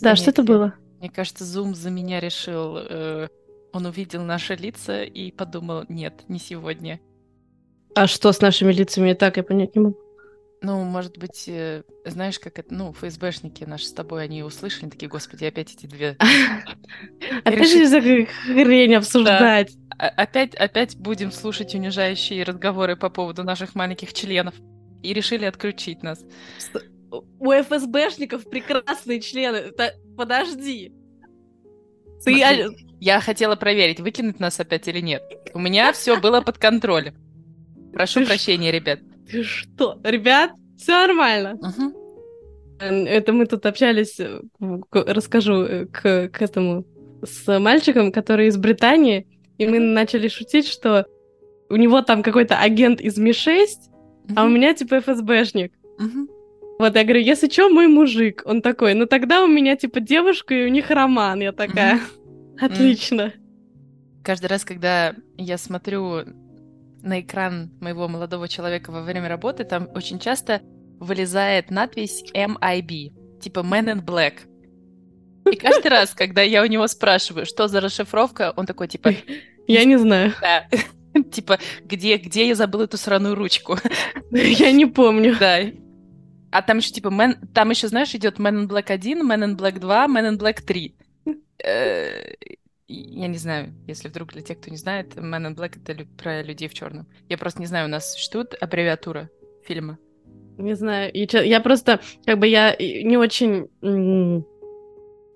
Да, что это было? Мне кажется, Zoom за меня решил. э, он увидел наши лица и подумал, нет, не сегодня. А что с нашими лицами так, я понять не могу. Ну, может быть, э, знаешь, как это, ну, ФСБшники наши с тобой, они услышали, такие, господи, опять эти две. Опять же всякую хрень обсуждать. А- Опять, опять будем слушать унижающие разговоры по поводу наших маленьких членов. И решили отключить нас. У ФСБшников прекрасные члены. Та- Подожди. Ты... Смотри. Я хотела проверить, выкинуть нас опять или нет. У меня все было под контролем. Прошу Ты прощения, ребят. Ты что? Ребят, все нормально. Мгм. Это мы тут общались, э, расскажу, э, к, к этому, с мальчиком, который из Британии, и мы начали шутить, что у него там какой-то агент из Ми-6, а у меня типа ФСБшник. Вот, я говорю, если что, мой мужик. Он такой, ну тогда у меня типа девушка, и у них роман. Я такая, отлично. Каждый раз, когда я смотрю на экран моего молодого человека во время работы, там очень часто вылезает надпись MIB, типа Man in Black. И каждый раз, когда я у него спрашиваю, что за расшифровка, он такой, типа, Я не знаю. да, типа, где, где я забыл эту сраную ручку? Я не помню. Да. А там еще, типа, Man- там еще, знаешь, идет Man in Black 1, Man in Black 2, Man in Black 3. Э, Я не знаю, если вдруг для тех, кто не знает, Man in Black это про людей в черном. Я просто не знаю, у нас существует аббревиатура фильма. Не знаю. Я просто, как бы, я не очень...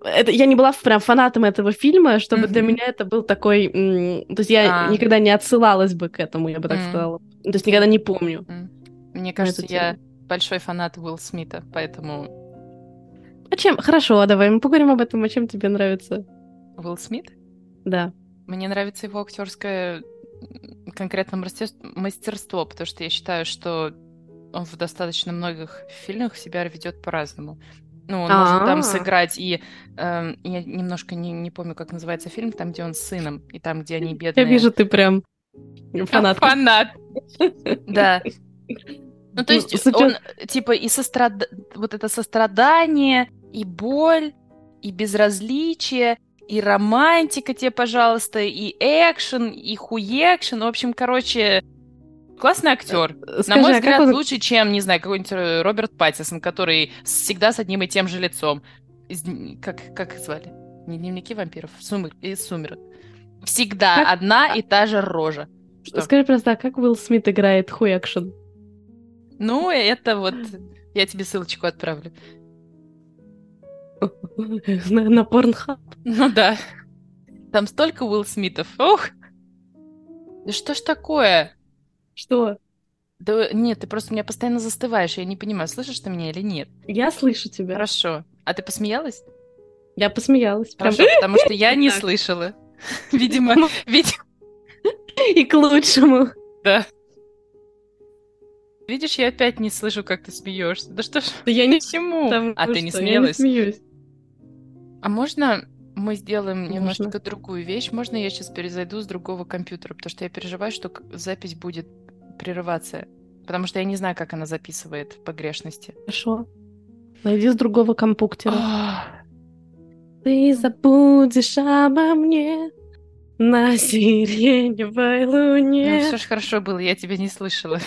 Это, я не была прям фанатом этого фильма, чтобы для Мгм. меня это был такой... То есть я А. никогда не отсылалась бы к этому, я бы так М. сказала. То есть никогда не помню. М. Мне кажется, я большой фанат Уилл Смита, поэтому А чем? Хорошо, а давай мы поговорим об этом. А чем тебе нравится? Уилл Смит? Да. Мне нравится его актерское конкретно мастер- мастерство, потому что я считаю, что он в достаточно многих фильмах себя ведет по-разному. Ну, он может там сыграть и... эм, я немножко не, не помню, как называется фильм, там, где он с сыном, и там, где они Я бедные. вижу, ты прям фанат. Фанат. Да. Ну, то есть с учёт- он, типа, и сострад... вот это сострадание, и боль, и безразличие, и романтика тебе, пожалуйста, и экшен, и хуекшен. В общем, короче, классный актер. На Скажи, мой а взгляд, он- лучше, чем, не знаю, какой-нибудь э, Роберт Паттисон, который всегда с одним и тем же лицом. Из Как, как их звали? Не дневники вампиров, Сумер... из сумерок. Всегда Как- одна и та же рожа. Что? Скажи просто, а как Уилл Смит играет хуй экшен? Ну, это вот... Я тебе ссылочку отправлю. На, на Pornhub. Ну да. Там столько Уилл Смитов. Ох! Да что ж такое? Что? Да нет, ты просто меня постоянно застываешь, я не понимаю, слышишь ты меня или нет. Я слышу тебя. Хорошо. А ты посмеялась? Я посмеялась. Прям. Хорошо, потому что я не слышала. Видимо, видимо, И к лучшему. да. Видишь, я опять не слышу, как ты смеешься. Да что ж, Да я не потому А ты не что я смеялась? смеюсь. А можно мы сделаем Можно. немножко другую вещь? Можно я сейчас перезайду с другого компьютера? Потому что я переживаю, что запись будет прерываться. Потому что я не знаю, как она записывает в погрешности. Хорошо. Найди с другого компуктера. Ты забудешь обо мне на сиреневой Ну, луне. все ж хорошо было, я тебя не слышала.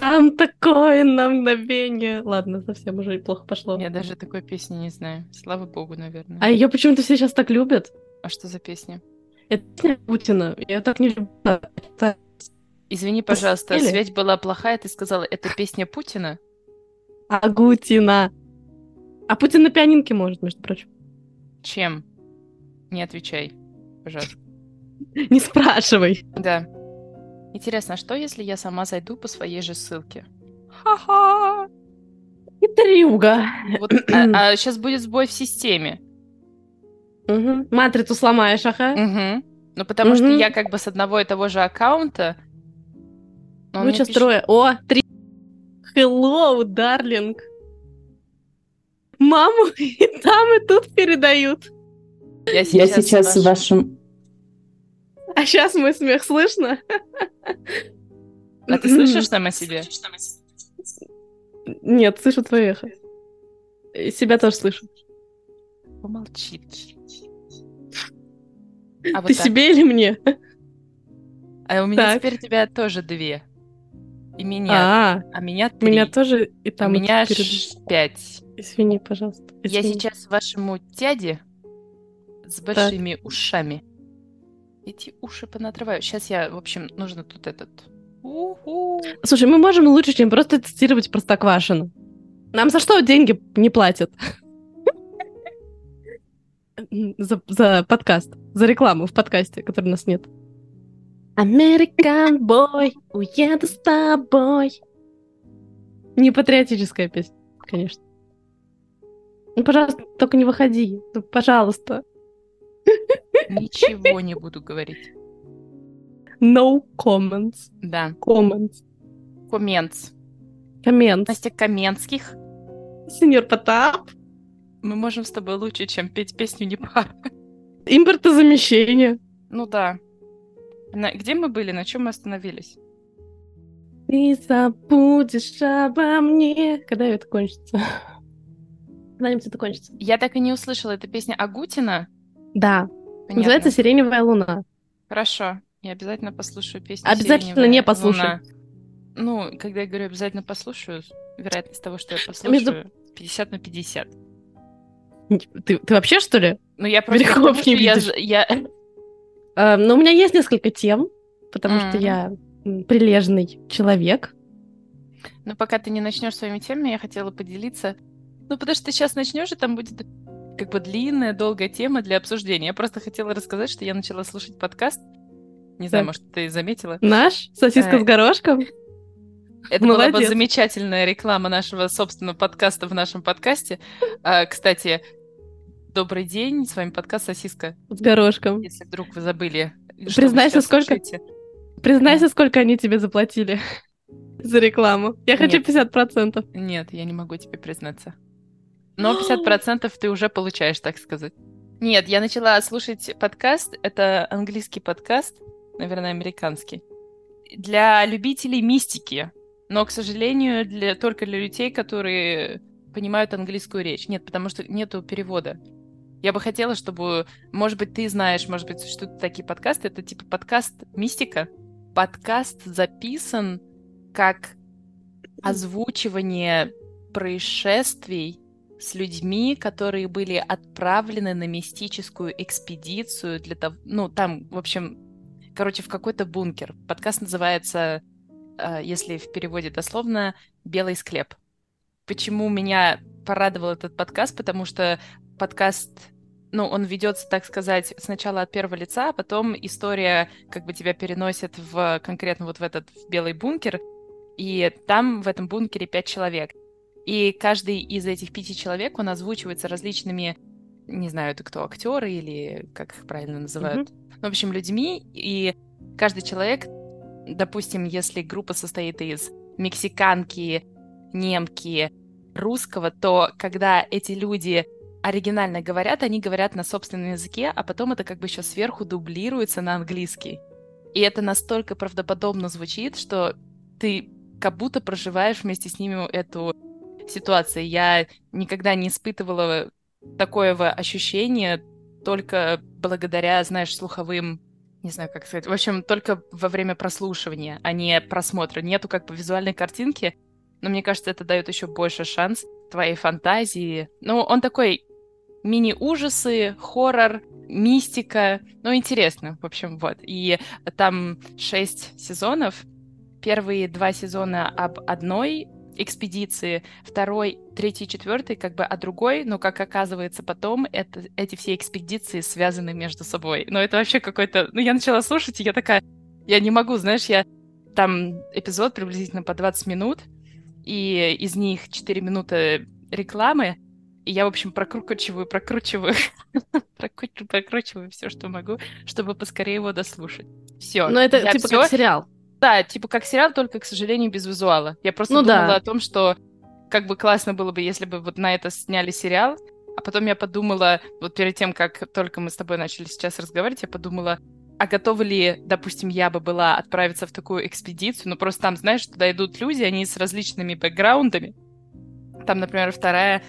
Там такое на мгновение. Ладно, совсем уже плохо пошло. Я даже такой песни не знаю. Слава богу, наверное. А ее почему-то все сейчас так любят. А что за песня? Это песня Путина. Я так не люблю. Это- Извини, пожалуйста, Или? связь была плохая, ты сказала, это песня Путина? Агутина. А Путин на пианинке может, между прочим. Чем? Не отвечай, пожалуйста. Не спрашивай. Да. Интересно, а что, если я сама зайду по своей же ссылке? Ха-ха! Хитрюга. Вот, а, сейчас будет сбой в системе. Мгм. Матрицу сломаешь, ага. Угу. Ну, потому что Мгм. я как бы с одного и того же аккаунта. он Ну, сейчас пишет- трое. О, три. Hello, darling. Маму и там, и тут передают. Я Я сейчас, сейчас ваш- вашим... А сейчас мой смех слышно? А ты слышишь сама себе? Нет, слышу твое эхо. И Себя тоже слышу. Помолчи. А вот Ты так. себе или мне? А у меня так. теперь тебя тоже две. И меня. А, а меня три. Меня тоже и там. У меня перед... пять. Извини, пожалуйста. Извини. Я сейчас вашему дяде с большими так. ушами. Эти уши понатрываю. Сейчас я, в общем, нужно тут этот... У-ху. Слушай, мы можем лучше, чем просто цитировать Простоквашину. Нам за что деньги не платят? за, за подкаст, за рекламу в подкасте, который у нас нет. American Boy, уеду с тобой. Не патриотическая песня, конечно. Ну, пожалуйста, только не выходи. Ну, пожалуйста. Ничего не буду говорить. No comments. Да. Comments. Comments. Comments. Настя Каменских. Сеньор Потап. Мы можем с тобой лучше, чем петь песню не пара. Импортозамещение. Ну да. На... Где мы были? На чем мы остановились? Ты забудешь обо мне. Когда это кончится? Когда-нибудь это кончится. Я так и не услышала. Это песня Агутина? Да. Понятно. Называется «Сиреневая луна». Хорошо. Я обязательно послушаю песню Обязательно не послушаю. Ну, когда я говорю обязательно послушаю, вероятность того, что я послушаю, Между... 50 на 50. Ты, ты вообще, что ли? Ну, я просто... Верхов не я, я, Uh, но у меня есть несколько тем, потому mm-hmm. что я прилежный человек. Ну, пока ты не начнешь своими темами, я хотела поделиться. Ну, потому что ты сейчас начнешь, и там будет как бы длинная, долгая тема для обсуждения. Я просто хотела рассказать, что я начала слушать подкаст. Не так. знаю, может, ты заметила. Наш? Сосиска а, с горошком? Это Молодец. была бы замечательная реклама нашего собственного подкаста в нашем подкасте. А, кстати, Добрый день, с вами подкаст «Сосиска». С горошком. Если вдруг вы забыли, Признайся, сколько... Слушаете. Признайся, сколько они тебе заплатили за рекламу. Я хочу Нет. 50%. Нет, я не могу тебе признаться. Но 50% ты уже получаешь, так сказать. Нет, я начала слушать подкаст. Это английский подкаст, наверное, американский. Для любителей мистики. Но, к сожалению, для, только для людей, которые понимают английскую речь. Нет, потому что нету перевода. Я бы хотела, чтобы, может быть, ты знаешь, может быть, существуют такие подкасты. Это типа подкаст «Мистика». Подкаст записан как озвучивание происшествий с людьми, которые были отправлены на мистическую экспедицию для того, ну, там, в общем, короче, в какой-то бункер. Подкаст называется, э, если в переводе дословно, «Белый склеп». Почему меня порадовал этот подкаст? Потому что подкаст ну, он ведется, так сказать, сначала от первого лица, а потом история как бы тебя переносит в конкретно вот в этот в белый бункер, и там в этом бункере пять человек. И каждый из этих пяти человек, он озвучивается различными, не знаю, это кто, актеры или как их правильно называют, mm-hmm. в общем, людьми, и каждый человек, допустим, если группа состоит из мексиканки, немки, русского, то когда эти люди оригинально говорят, они говорят на собственном языке, а потом это как бы еще сверху дублируется на английский. И это настолько правдоподобно звучит, что ты как будто проживаешь вместе с ними эту ситуацию. Я никогда не испытывала такое ощущение только благодаря, знаешь, слуховым не знаю, как сказать. В общем, только во время прослушивания, а не просмотра. Нету как бы визуальной картинки, но мне кажется, это дает еще больше шанс твоей фантазии. Ну, он такой мини-ужасы, хоррор, мистика. Ну, интересно, в общем, вот. И там шесть сезонов. Первые два сезона об одной экспедиции, второй, третий, четвертый как бы о другой, но, как оказывается потом, это, эти все экспедиции связаны между собой. Но это вообще какой-то... Ну, я начала слушать, и я такая... Я не могу, знаешь, я... Там эпизод приблизительно по 20 минут, и из них 4 минуты рекламы, и я, в общем, прокручиваю, прокручиваю, прокручиваю, прокручиваю все, что могу, чтобы поскорее его дослушать. Все. Но это типа всё... как сериал. Да, типа как сериал, только, к сожалению, без визуала. Я просто ну, думала да. о том, что как бы классно было бы, если бы вот на это сняли сериал, а потом я подумала, вот перед тем, как только мы с тобой начали сейчас разговаривать, я подумала, а готова ли, допустим, я бы была отправиться в такую экспедицию, ну просто там, знаешь, туда идут люди, они с различными бэкграундами. Там, например, вторая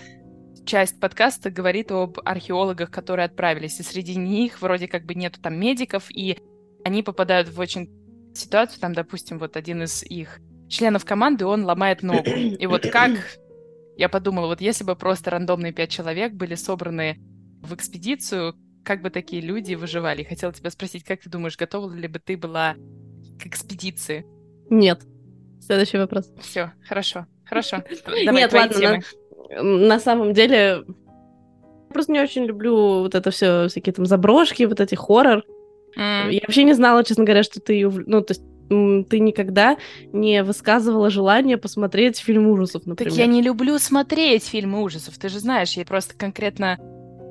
часть подкаста говорит об археологах, которые отправились, и среди них вроде как бы нету там медиков, и они попадают в очень ситуацию, там, допустим, вот один из их членов команды, он ломает ногу. И вот как я подумала, вот если бы просто рандомные пять человек были собраны в экспедицию, как бы такие люди выживали? Хотела тебя спросить, как ты думаешь, готова ли бы ты была к экспедиции? Нет. Следующий вопрос. Все, хорошо, хорошо. Давай, Нет, ладно, на, на самом деле я просто не очень люблю вот это все, всякие там заброшки, вот эти хоррор. Mm. Я вообще не знала, честно говоря, что ты, ну, то есть ты никогда не высказывала желание посмотреть фильм ужасов, например. Так я не люблю смотреть фильмы ужасов, ты же знаешь, я просто конкретно...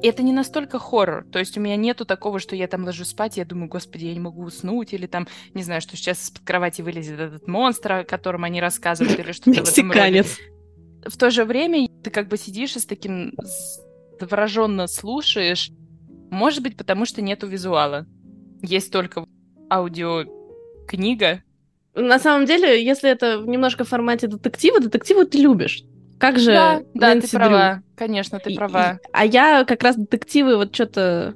Это не настолько хоррор, то есть у меня нету такого, что я там ложусь спать, и я думаю, господи, я не могу уснуть, или там, не знаю, что сейчас из-под кровати вылезет этот монстр, о котором они рассказывают, или что-то в этом роде. В то же время ты как бы сидишь и с таким завороженно слушаешь, может быть, потому что нету визуала. Есть только аудио книга. На самом деле, если это немножко в формате детектива, детективы ты любишь. Как же Да, да ты права. Конечно, ты и, права. И, а я как раз детективы вот что-то...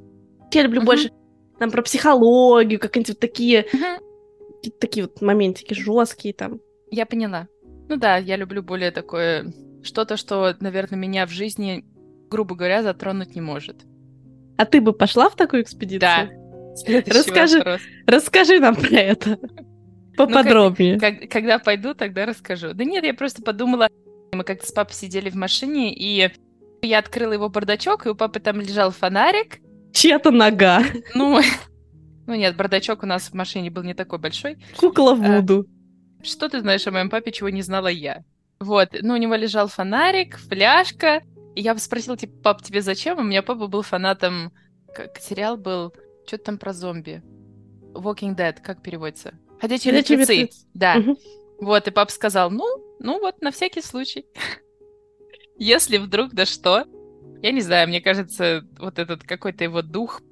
Я люблю uh-huh. больше там про психологию, как-нибудь вот такие... Uh-huh. Такие вот моментики жесткие там. Я поняла. Ну да, я люблю более такое... Что-то, что, наверное, меня в жизни, грубо говоря, затронуть не может. А ты бы пошла в такую экспедицию? Да, расскажи, вопрос. расскажи нам про это поподробнее. Ну, как, как, когда пойду, тогда расскажу. Да нет, я просто подумала, мы как-то с папой сидели в машине, и я открыла его бардачок, и у папы там лежал фонарик. Чья-то нога. Ну, ну нет, бардачок у нас в машине был не такой большой. Кукла Вуду. А, что ты знаешь о моем папе, чего не знала я? Вот, ну, у него лежал фонарик, фляжка, и я спросила, типа, пап, тебе зачем? У меня папа был фанатом, как сериал был что-то там про зомби. Walking Dead, как переводится? Ходячие мертвецы. Да. Угу. Вот, и папа сказал, ну, ну вот, на всякий случай. Если вдруг да что. Я не знаю, мне кажется, вот этот какой-то его дух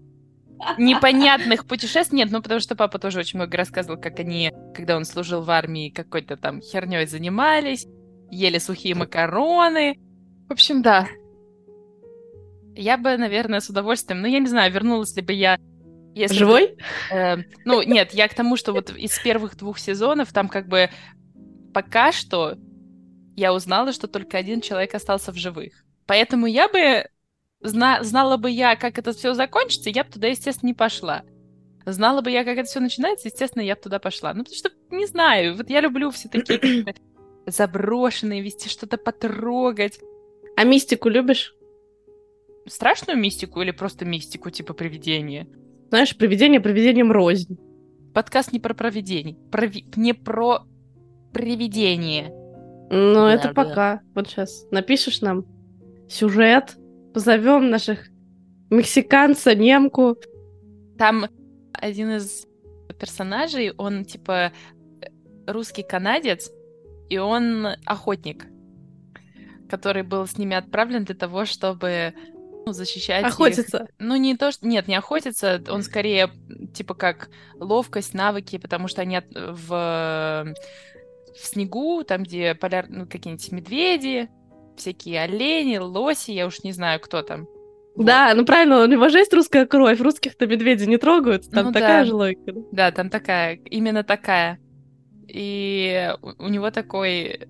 непонятных путешествий. Нет, ну потому что папа тоже очень много рассказывал, как они, когда он служил в армии, какой-то там херней занимались, ели сухие макароны. В общем, да. Я бы, наверное, с удовольствием, ну, я не знаю, вернулась ли бы я если Живой? э, ну, нет, я к тому, что вот из первых двух сезонов там как бы пока что я узнала, что только один человек остался в живых. Поэтому я бы зна знала бы я, как это все закончится, я бы туда, естественно, не пошла. Знала бы я, как это все начинается, естественно, я бы туда пошла. Ну, потому что, не знаю, вот я люблю все такие заброшенные, вести что-то потрогать. А мистику любишь? Страшную мистику или просто мистику, типа привидения? Знаешь, привидение привидением рознь. Подкаст не про провидение. Прови... Не про привидение. Ну, да, это да. пока. Вот сейчас напишешь нам сюжет, позовем наших мексиканца, немку. Там один из персонажей, он типа русский канадец, и он охотник, который был с ними отправлен для того, чтобы защищать Охотиться. Их. Ну, не то, что... Нет, не охотиться, он скорее, типа, как ловкость, навыки, потому что они в, в снегу, там, где поляр... ну, какие-нибудь медведи, всякие олени, лоси, я уж не знаю, кто там. Да, ну правильно, у него же есть русская кровь, русских-то медведи не трогают, там ну, такая да. же логика. Да, там такая, именно такая. И у него такой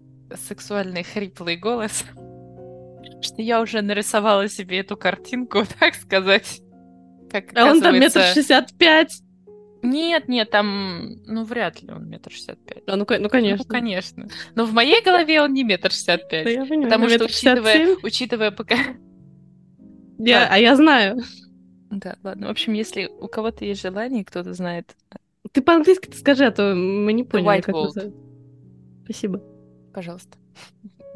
сексуальный хриплый голос что я уже нарисовала себе эту картинку, так сказать. Как а он там метр шестьдесят пять. Нет, нет, там, ну, вряд ли он метр шестьдесят пять. А, ну, ну, конечно. Ну, конечно. Но в моей голове он не метр шестьдесят пять. я понимаю. Потому что, учитывая, учитывая пока... Я, да. А я знаю. Да, ладно. В общем, если у кого-то есть желание, кто-то знает... Ты по-английски скажи, а то мы не поняли, White как Gold. Пожалуйста.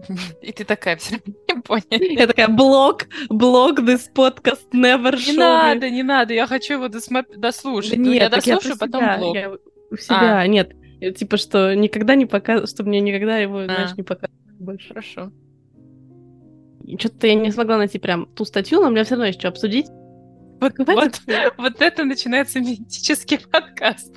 И ты такая, все равно не поняли. Я такая, блог, блог, this podcast never show Не надо, не надо, я хочу его дослушать. Ну, нет, я дослушаю, потом блог. Я у себя, а. нет. Типа, что никогда не показывать, чтобы мне никогда его, а. знаешь, не показывать больше. Хорошо. Что-то я не смогла найти прям ту статью, но у меня все равно есть что обсудить. Вот, вот, вот это начинается мистический подкаст.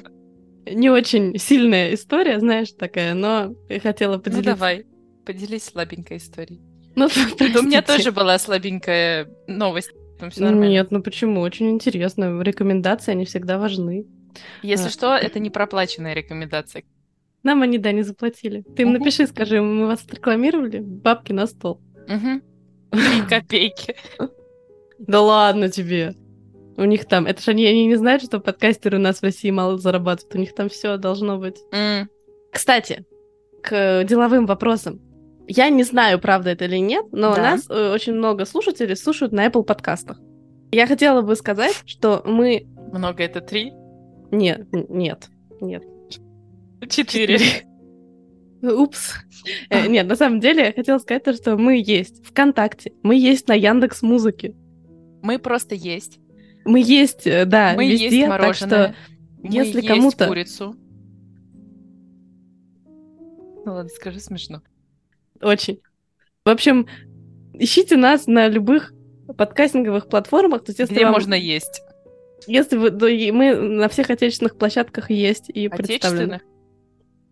Не очень сильная история, знаешь, такая, но хотела ну, поделиться. Ну давай. Поделись слабенькой историей. Ну, у меня тоже была слабенькая новость. Там все нормально. Нет, ну почему? Очень интересно. Рекомендации, они всегда важны. Если А. что, это не проплаченная рекомендация. Нам они, да, не заплатили. Ты им Мгм. напиши, скажи, мы вас рекламировали? Бабки на стол. Три копейки. Да ладно тебе. У них там, это же они, они не знают, что подкастеры у нас в России мало зарабатывают. У них там все должно быть. М, Кстати, к деловым вопросам. Я не знаю, правда это или нет, но у Да. нас э, очень много слушателей слушают на Apple подкастах. Я хотела бы сказать, что мы... Много это три? Нет, нет, нет. Четыре. Упс. Э, Нет, на самом деле я хотела сказать то, что мы есть ВКонтакте, мы есть на Яндекс Музыке, Мы просто есть. Мы есть, э, да, Мы везде, есть так мороженое. что Мы если есть кому-то- курицу. Ну ладно, скажи смешно. очень. В общем, ищите нас на любых подкастинговых платформах. То есть, если Где вам- можно есть? Если вы, да, мы на всех отечественных площадках есть и представлены.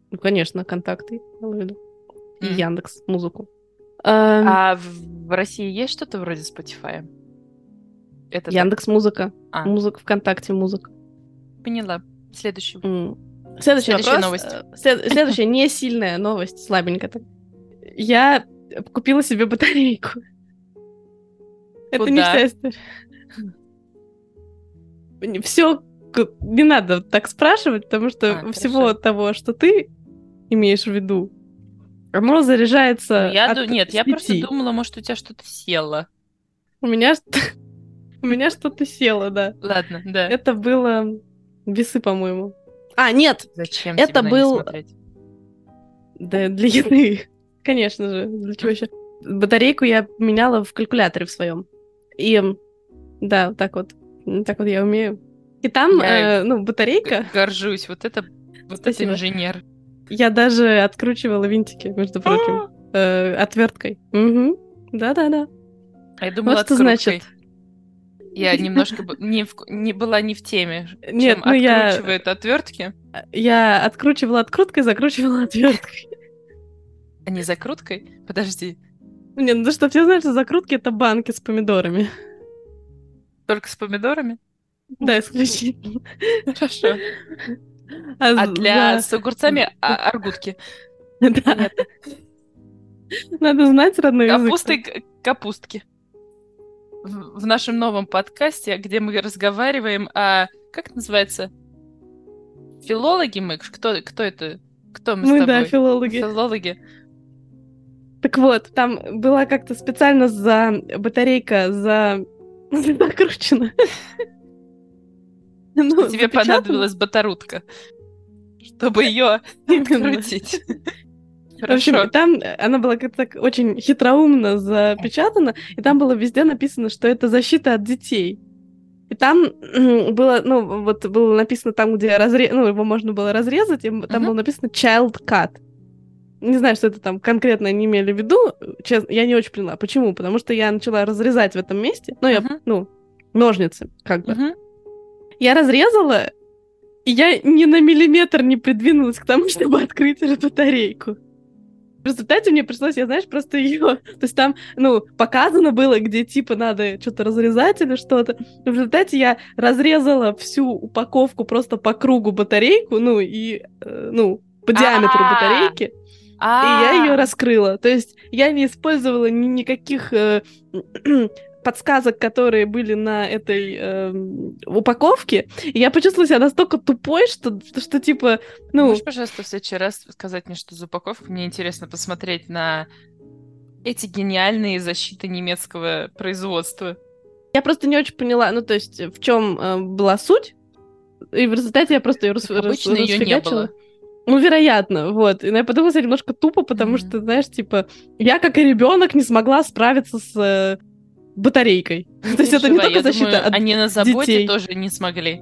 Ну, конечно, контакты, виду. И. Яндекс Музыку. А в в России есть что-то вроде Spotify? Это так, Яндекс Музыка, А. музыка ВКонтакте, музыка. поняла. Следующий. М. Следующий Следующая вопрос. новость. э, след- Следующая не сильная новость, слабенькая. так. Я купила себе батарейку. Это не вся история. Все не надо так спрашивать, потому что А, всего хорошо. того, что ты имеешь в виду, оно заряжается. Ну, я от ду- Нет, я просто думала, может, у тебя что-то село. У меня у меня что-то село, да. Ладно, да. Это было весы, по-моему. А, нет, Зачем это был- смотреть? Да, для еды. Конечно же. Для чего еще? Батарейку я меняла в калькуляторе в своем. И да, вот так вот. Так вот я умею. И там, Я э, ну, батарейка, Горжусь. Вот это, вот Спасибо. это инженер. я даже откручивала винтики, между прочим, э, отверткой. Мгм. Да-да-да. А я думала, Вот что откруткой. значит. Я немножко не, в- не была не в теме. Нет, чем ну я, откручивают отвертки, я откручивала откруткой, закручивала отверткой. а не закруткой. Подожди. Не, ну что, все знают, что закрутки — это банки с помидорами. Только с помидорами? Да, исключительно. Хорошо. А А для за- с огурцами а- аргутки. Да. Надо знать родной язык. Капусты капустки. В, нашем новом подкасте, где мы разговариваем о... Как это называется? Филологи мы? Кто, кто это? Кто мы, с Мы, тобой? да, филологи. Филологи. Так вот, там была как-то специально за батарейка за закручена. Ну, Тебе запечатана. понадобилась батарутка, чтобы ее Именно. открутить. В общем, Хорошо. там э, она была как-то так очень хитроумно запечатана, и там было везде написано, что это защита от детей. И там было, ну, вот было написано там, где разре... ну, его можно было разрезать, и там Мгм. было написано child cut. Не знаю, что это там конкретно они имели в виду. Честно, я не очень поняла. Почему? Потому что я начала разрезать в этом месте. Ну, я, Мгм. ну, ножницы, как бы. Мгм. Я разрезала, и я ни на миллиметр не придвинулась к тому, чтобы открыть эту батарейку. В результате мне пришлось, я, знаешь, просто ее... То есть там, ну, показано было, где, типа, надо что-то разрезать или что-то. В результате я разрезала всю упаковку просто по кругу батарейку, ну, и, э, ну, по диаметру батарейки, и я ее раскрыла. То есть я не использовала ни- никаких э, подсказок, которые были на этой эм, упаковке. И я почувствовала себя настолько тупой, что, что, что, типа, ну, Можешь, пожалуйста, в следующий раз сказать мне, что за упаковка? Мне интересно посмотреть на эти гениальные защиты немецкого производства. я просто не очень поняла, ну, то есть, в чем была суть. И в результате я просто ее рас, обычно рас- её не было. Ну, вероятно, вот. И я подумала, что немножко тупо, потому Мгм. что, знаешь, типа, я как и ребенок не смогла справиться с э, батарейкой. То есть это не только защита от они на заботе детей. тоже не смогли.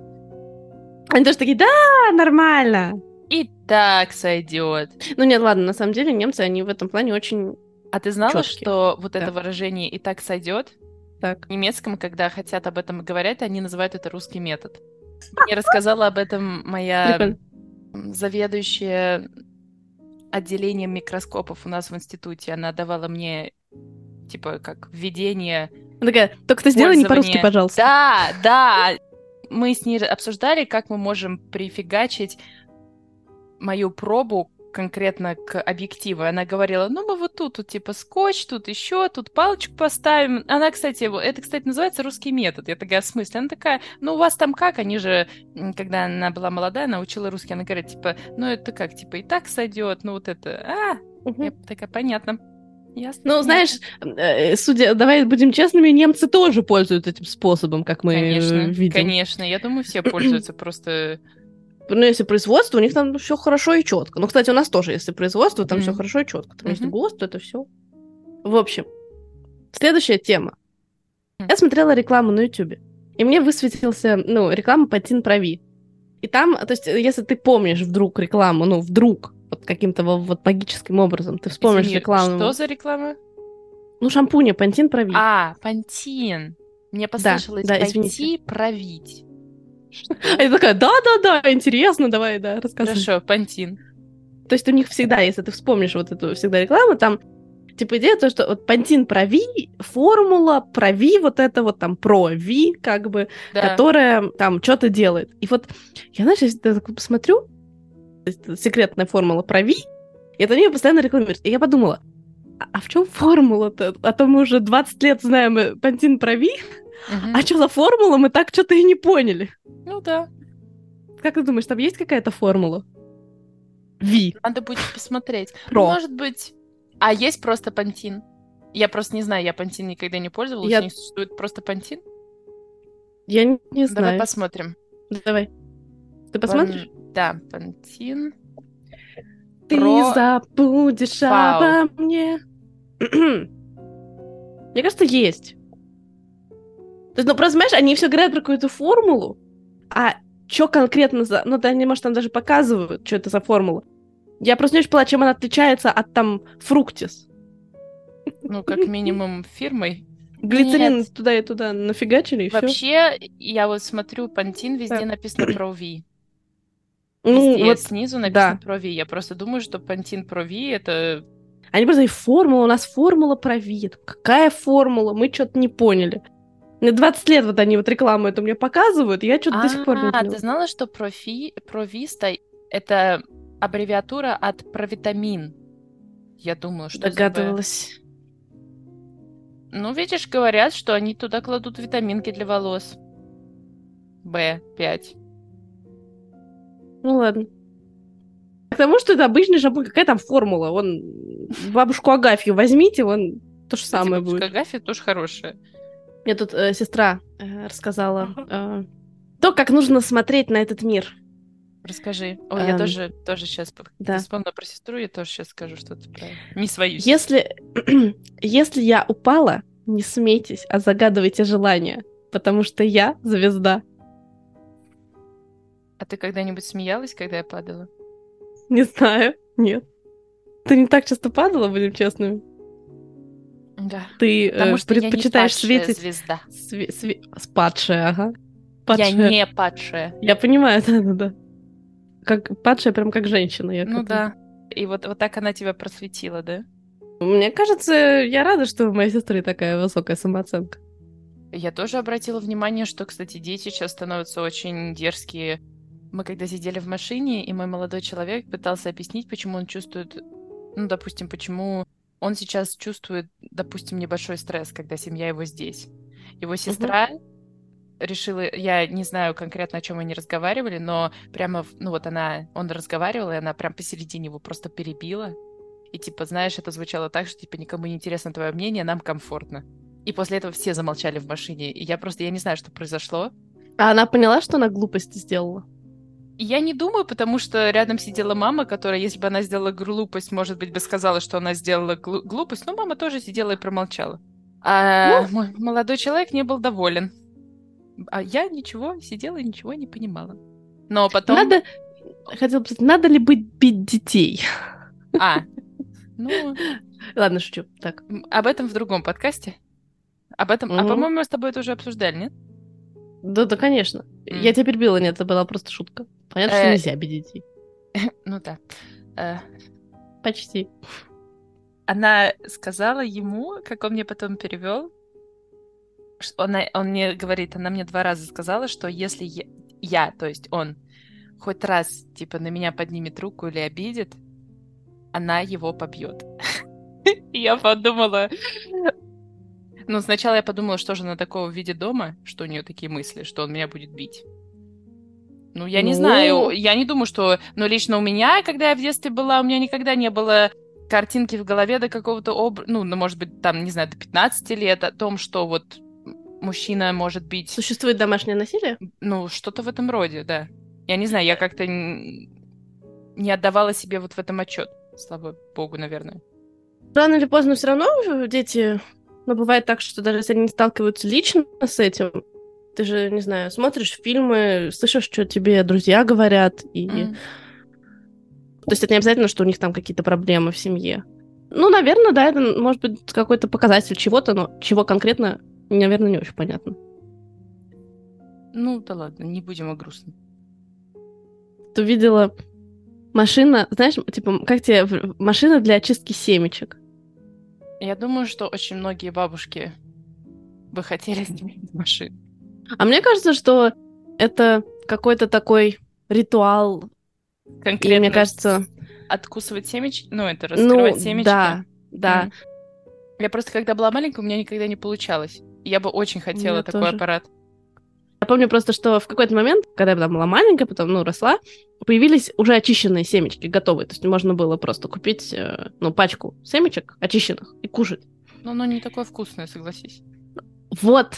Они тоже такие, да, нормально. И так сойдет. Ну нет, ладно, на самом деле немцы, они в этом плане очень А ты знала, Чёткие. что вот Да. это выражение и так сойдет? так. В немецком, когда хотят об этом говорить, они называют это русский метод. Мне рассказала об этом моя Прикольно. заведующая отделением микроскопов у нас в институте. Она давала мне типа как введение. Она такая, только ты сделай не по-русски, пожалуйста. Да, да. Мы с ней обсуждали, как мы можем прифигачить мою пробу конкретно к объективу. Она говорила, ну мы вот тут, тут типа скотч, тут еще, тут палочку поставим. Она, кстати, это, кстати, называется русский метод. Я такая, в смысле? Она такая, ну у вас там как? Они же, когда она была молодая, она учила русский. Она говорит, типа, ну это как, типа и так сойдет, ну вот это, а, Мгм. я такая, понятно. Ясно. Ну, понятно». знаешь, э, судя, давай будем честными, немцы тоже пользуются этим способом, как мы э, конечно, видим. конечно. Я думаю, все пользуются просто. Ну, если производство, у них там все хорошо и четко. Ну, кстати, у нас тоже, если производство, там все Мгм. хорошо и четко. Там если Мгм. ГОСТ, то это все. В общем, следующая тема. Мгм. Я смотрела рекламу на Ютубе, и мне высветился, ну, реклама Патин Прави. И там, то есть, если ты помнишь вдруг рекламу, ну, вдруг, вот каким-то во- вот магическим образом, ты вспомнишь Извини, рекламу. Что за реклама? Ну, шампуня Пантин Прави. А, пантин. Мне послышалось да, пойти извините. провить. Что? А я такая, да-да-да, интересно, давай, да, рассказывай. Хорошо, пантин. То есть у них всегда, если ты вспомнишь вот эту всегда рекламу, там типа идея то, что вот Пантин Прави, формула Прави, вот это вот там про Ви, как бы, Да. которая там что-то делает. И вот я, знаешь, я так посмотрю, секретная формула Прави, и это мне постоянно рекламируют. И я подумала, а, а в чем формула-то? А то мы уже 20 лет знаем э, Пантин Прави, Мгм. а что за формула, мы так что-то и не поняли. Ну да. Как ты думаешь, там есть какая-то формула? Ви. Надо будет посмотреть. Про. Может быть. А есть просто пантин? Я просто не знаю, я пантин никогда не пользовалась. Я- них существует просто пантин? Я не, не Давай знаю. посмотрим. Давай. Ты посмотришь? Пан- Да, пантин. Ты Про забудешь Вау. обо мне. Мне кажется, есть. То есть, ну, просто, знаешь, они все говорят про какую-то формулу, а что конкретно за... Ну, да, они, может, там даже показывают, что это за формула. Я просто не очень поняла, чем она отличается от, там, фруктис. Ну, как минимум, фирмой. Глицерин Нет. туда и туда нафигачили, и все. Вообще, я вот смотрю, пантин везде Да. написано про Ви. Ну, Везде вот, снизу написано да. про Ви. Я просто думаю, что пантин про Ви это они просто и формула, у нас формула про вид. Какая формула? Мы что-то не поняли. Мне 20 лет вот они вот рекламу эту мне показывают, и я что-то до сих пор не А, поняла. ты знала, что профи, провиста это аббревиатура от провитамин? Я думала, что за. Догадывалась. Ну, видишь, говорят, что они туда кладут витаминки для волос. Б5. Ну ладно. К тому, что это обычный шампунь, какая там формула? Вон, бабушку Агафью возьмите, вон то же самое будет. Гафи тоже хорошая. Мне тут э, сестра э, рассказала э, то, как нужно смотреть на этот мир. Расскажи. Я Эм, тоже, тоже сейчас да. вспомнила про сестру, я тоже сейчас скажу что-то про... Не свою. Если, если я упала, не смейтесь, а загадывайте желание, потому что я звезда. Ты когда-нибудь смеялась, когда я падала? Не знаю, нет. Ты не так часто падала, будем честными. Да. Ты э, Потому что я не предпочитаешь светить... звезда. све- све- Падшая, ага. Я Падшая. не падшая. Я понимаю, да-да-да. Как падшая, прям как женщина. Я Ну да. И вот, вот так она тебя просветила, да? Мне кажется, я рада, что у моей сестры такая высокая самооценка. Я тоже обратила внимание, что, кстати, дети сейчас становятся очень дерзкие. Мы когда сидели в машине, и мой молодой человек пытался объяснить, почему он чувствует, ну, допустим, почему он сейчас чувствует, допустим, небольшой стресс, когда семья его здесь. Его сестра решила, я не знаю конкретно, о чем они разговаривали, но прямо, ну вот она, он разговаривал, и она прям посередине его просто перебила. И типа, знаешь, это звучало так, что типа никому не интересно твое мнение, нам комфортно. И после этого все замолчали в машине. И я просто, я не знаю, что произошло. А она поняла, что она глупости сделала? Я не думаю, потому что рядом сидела мама, которая, если бы она сделала глупость, может быть, бы сказала, что она сделала глу- глупость, но мама тоже сидела и промолчала. А мой молодой человек не был доволен. А я ничего сидела и ничего не понимала. Но потом... Надо... Хотела бы сказать, надо ли быть бить детей? А, ну, Ладно, шучу. Так. об этом в другом подкасте. Об этом... А, Мгм. по-моему, мы с тобой это уже обсуждали, нет? Да, да, конечно. М. Я тебя перебила, нет, это была просто шутка. Понятно, что Э, нельзя бить детей. Ну да. Э, Почти. она сказала ему, как он мне потом перевел, что она, он мне говорит, она мне два раза сказала, что если я, я, то есть он, хоть раз, типа, на меня поднимет руку или обидит, она его побьет. Я подумала... Ну, сначала я подумала, что же она такого видит дома, что у нее такие мысли, что он меня будет бить. Ну, я не знаю, я не думаю, что... Но лично у меня, когда я в детстве была, у меня никогда не было картинки в голове до какого-то об... Ну, ну, может быть, там, не знаю, до 15 лет о том, что вот мужчина может быть... Существует домашнее насилие? Ну, что-то в этом роде, да. Я не знаю, я как-то не отдавала себе вот в этом отчет. Слава богу, наверное. Рано или поздно все равно дети... Но бывает так, что даже если они не сталкиваются лично с этим, ты же, не знаю, смотришь фильмы, слышишь, что тебе друзья говорят, и... Mm. То есть это не обязательно, что у них там какие-то проблемы в семье. Ну, наверное, да, это может быть какой-то показатель чего-то, но чего конкретно, наверное, не очень понятно. Ну, да ладно, не будем о грустном. Ты видела машина, знаешь, типа, как тебе машина для очистки семечек? Я думаю, что очень многие бабушки бы хотели иметь машину. А мне кажется, что это какой-то такой ритуал. Конкретно. И, мне кажется... Откусывать семечки? Ну, это ну, раскрывать ну, семечки? Да, да. Mm. Я просто, когда была маленькая, у меня никогда не получалось. Я бы очень хотела я такой тоже. аппарат. Я помню просто, что в какой-то момент, когда я была маленькая, потом, ну, росла, появились уже очищенные семечки, готовые. То есть можно было просто купить, э, ну, пачку семечек очищенных и кушать. Но оно не такое вкусное, согласись. Вот.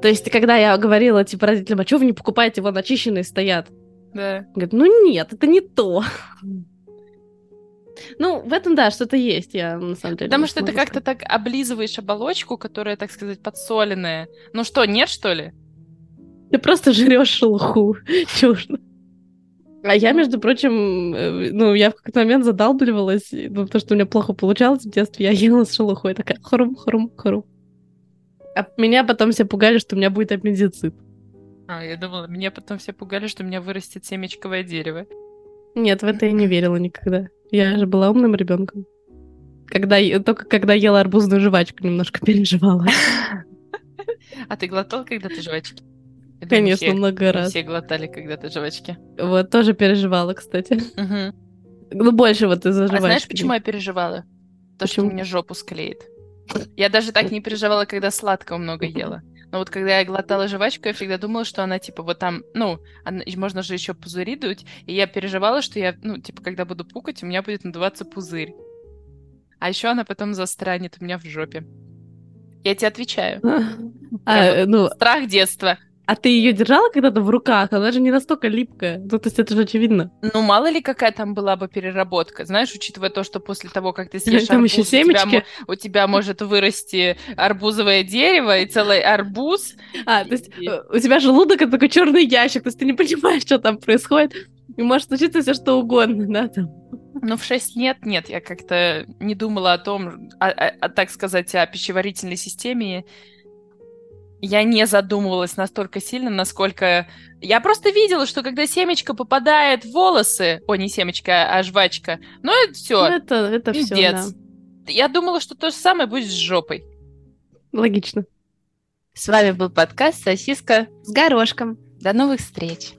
То есть, когда я говорила, типа, родителям, а что вы не покупаете, вон очищенные стоят? Да. Говорят, ну нет, это не то. Ну, в этом, да, что-то есть, я на самом деле. Потому что ты как-то так облизываешь оболочку, которая, так сказать, подсоленная. Ну что, нет, что ли? Ты просто жрешь шелуху. Чушно. А я, между прочим, э, ну, я в какой-то момент задалбливалась, ну, потому что у меня плохо получалось в детстве, я ела с шелухой, такая хрум, хрум, хрум. А меня потом все пугали, что у меня будет аппендицит. А, я думала, меня потом все пугали, что у меня вырастет семечковое дерево. Нет, в это я не верила никогда. Я же была умным ребенком. Когда, только когда ела арбузную жвачку, немножко переживала. А ты глотал когда-то жвачки? Конечно, все, много раз. Все глотали когда-то жвачки. Вот, тоже переживала, кстати. Угу. Ну, больше вот из-за жвачки. А знаешь, почему я переживала? То, почему? что мне жопу склеит. Я даже так не переживала, когда сладкого много ела. Но вот когда я глотала жвачку, я всегда думала, что она, типа, вот там, ну, она, можно же еще пузыри дуть, и я переживала, что я, ну, типа, когда буду пукать, у меня будет надуваться пузырь. А еще она потом застранит у меня в жопе. Я тебе отвечаю. А, ну, страх детства. А ты ее держала когда-то в руках? Она же не настолько липкая. Ну, то есть это же очевидно. Ну, мало ли какая там была бы переработка. Знаешь, учитывая то, что после того, как ты съешь там арбуз, еще семечки. У, тебя, у тебя может вырасти арбузовое дерево и целый арбуз. А, то есть и... у тебя желудок это такой черный ящик, то есть ты не понимаешь, что там происходит. И может случиться все что угодно, да, там. Ну, в 6 лет нет, я как-то не думала о том, о, о, о, так сказать, о пищеварительной системе я не задумывалась настолько сильно, насколько... Я просто видела, что когда семечко попадает в волосы, о, не семечко, а жвачка, ну это все. Ну, это, это все, да. Я думала, что то же самое будет с жопой. Логично. С вами был подкаст «Сосиска с горошком». До новых встреч!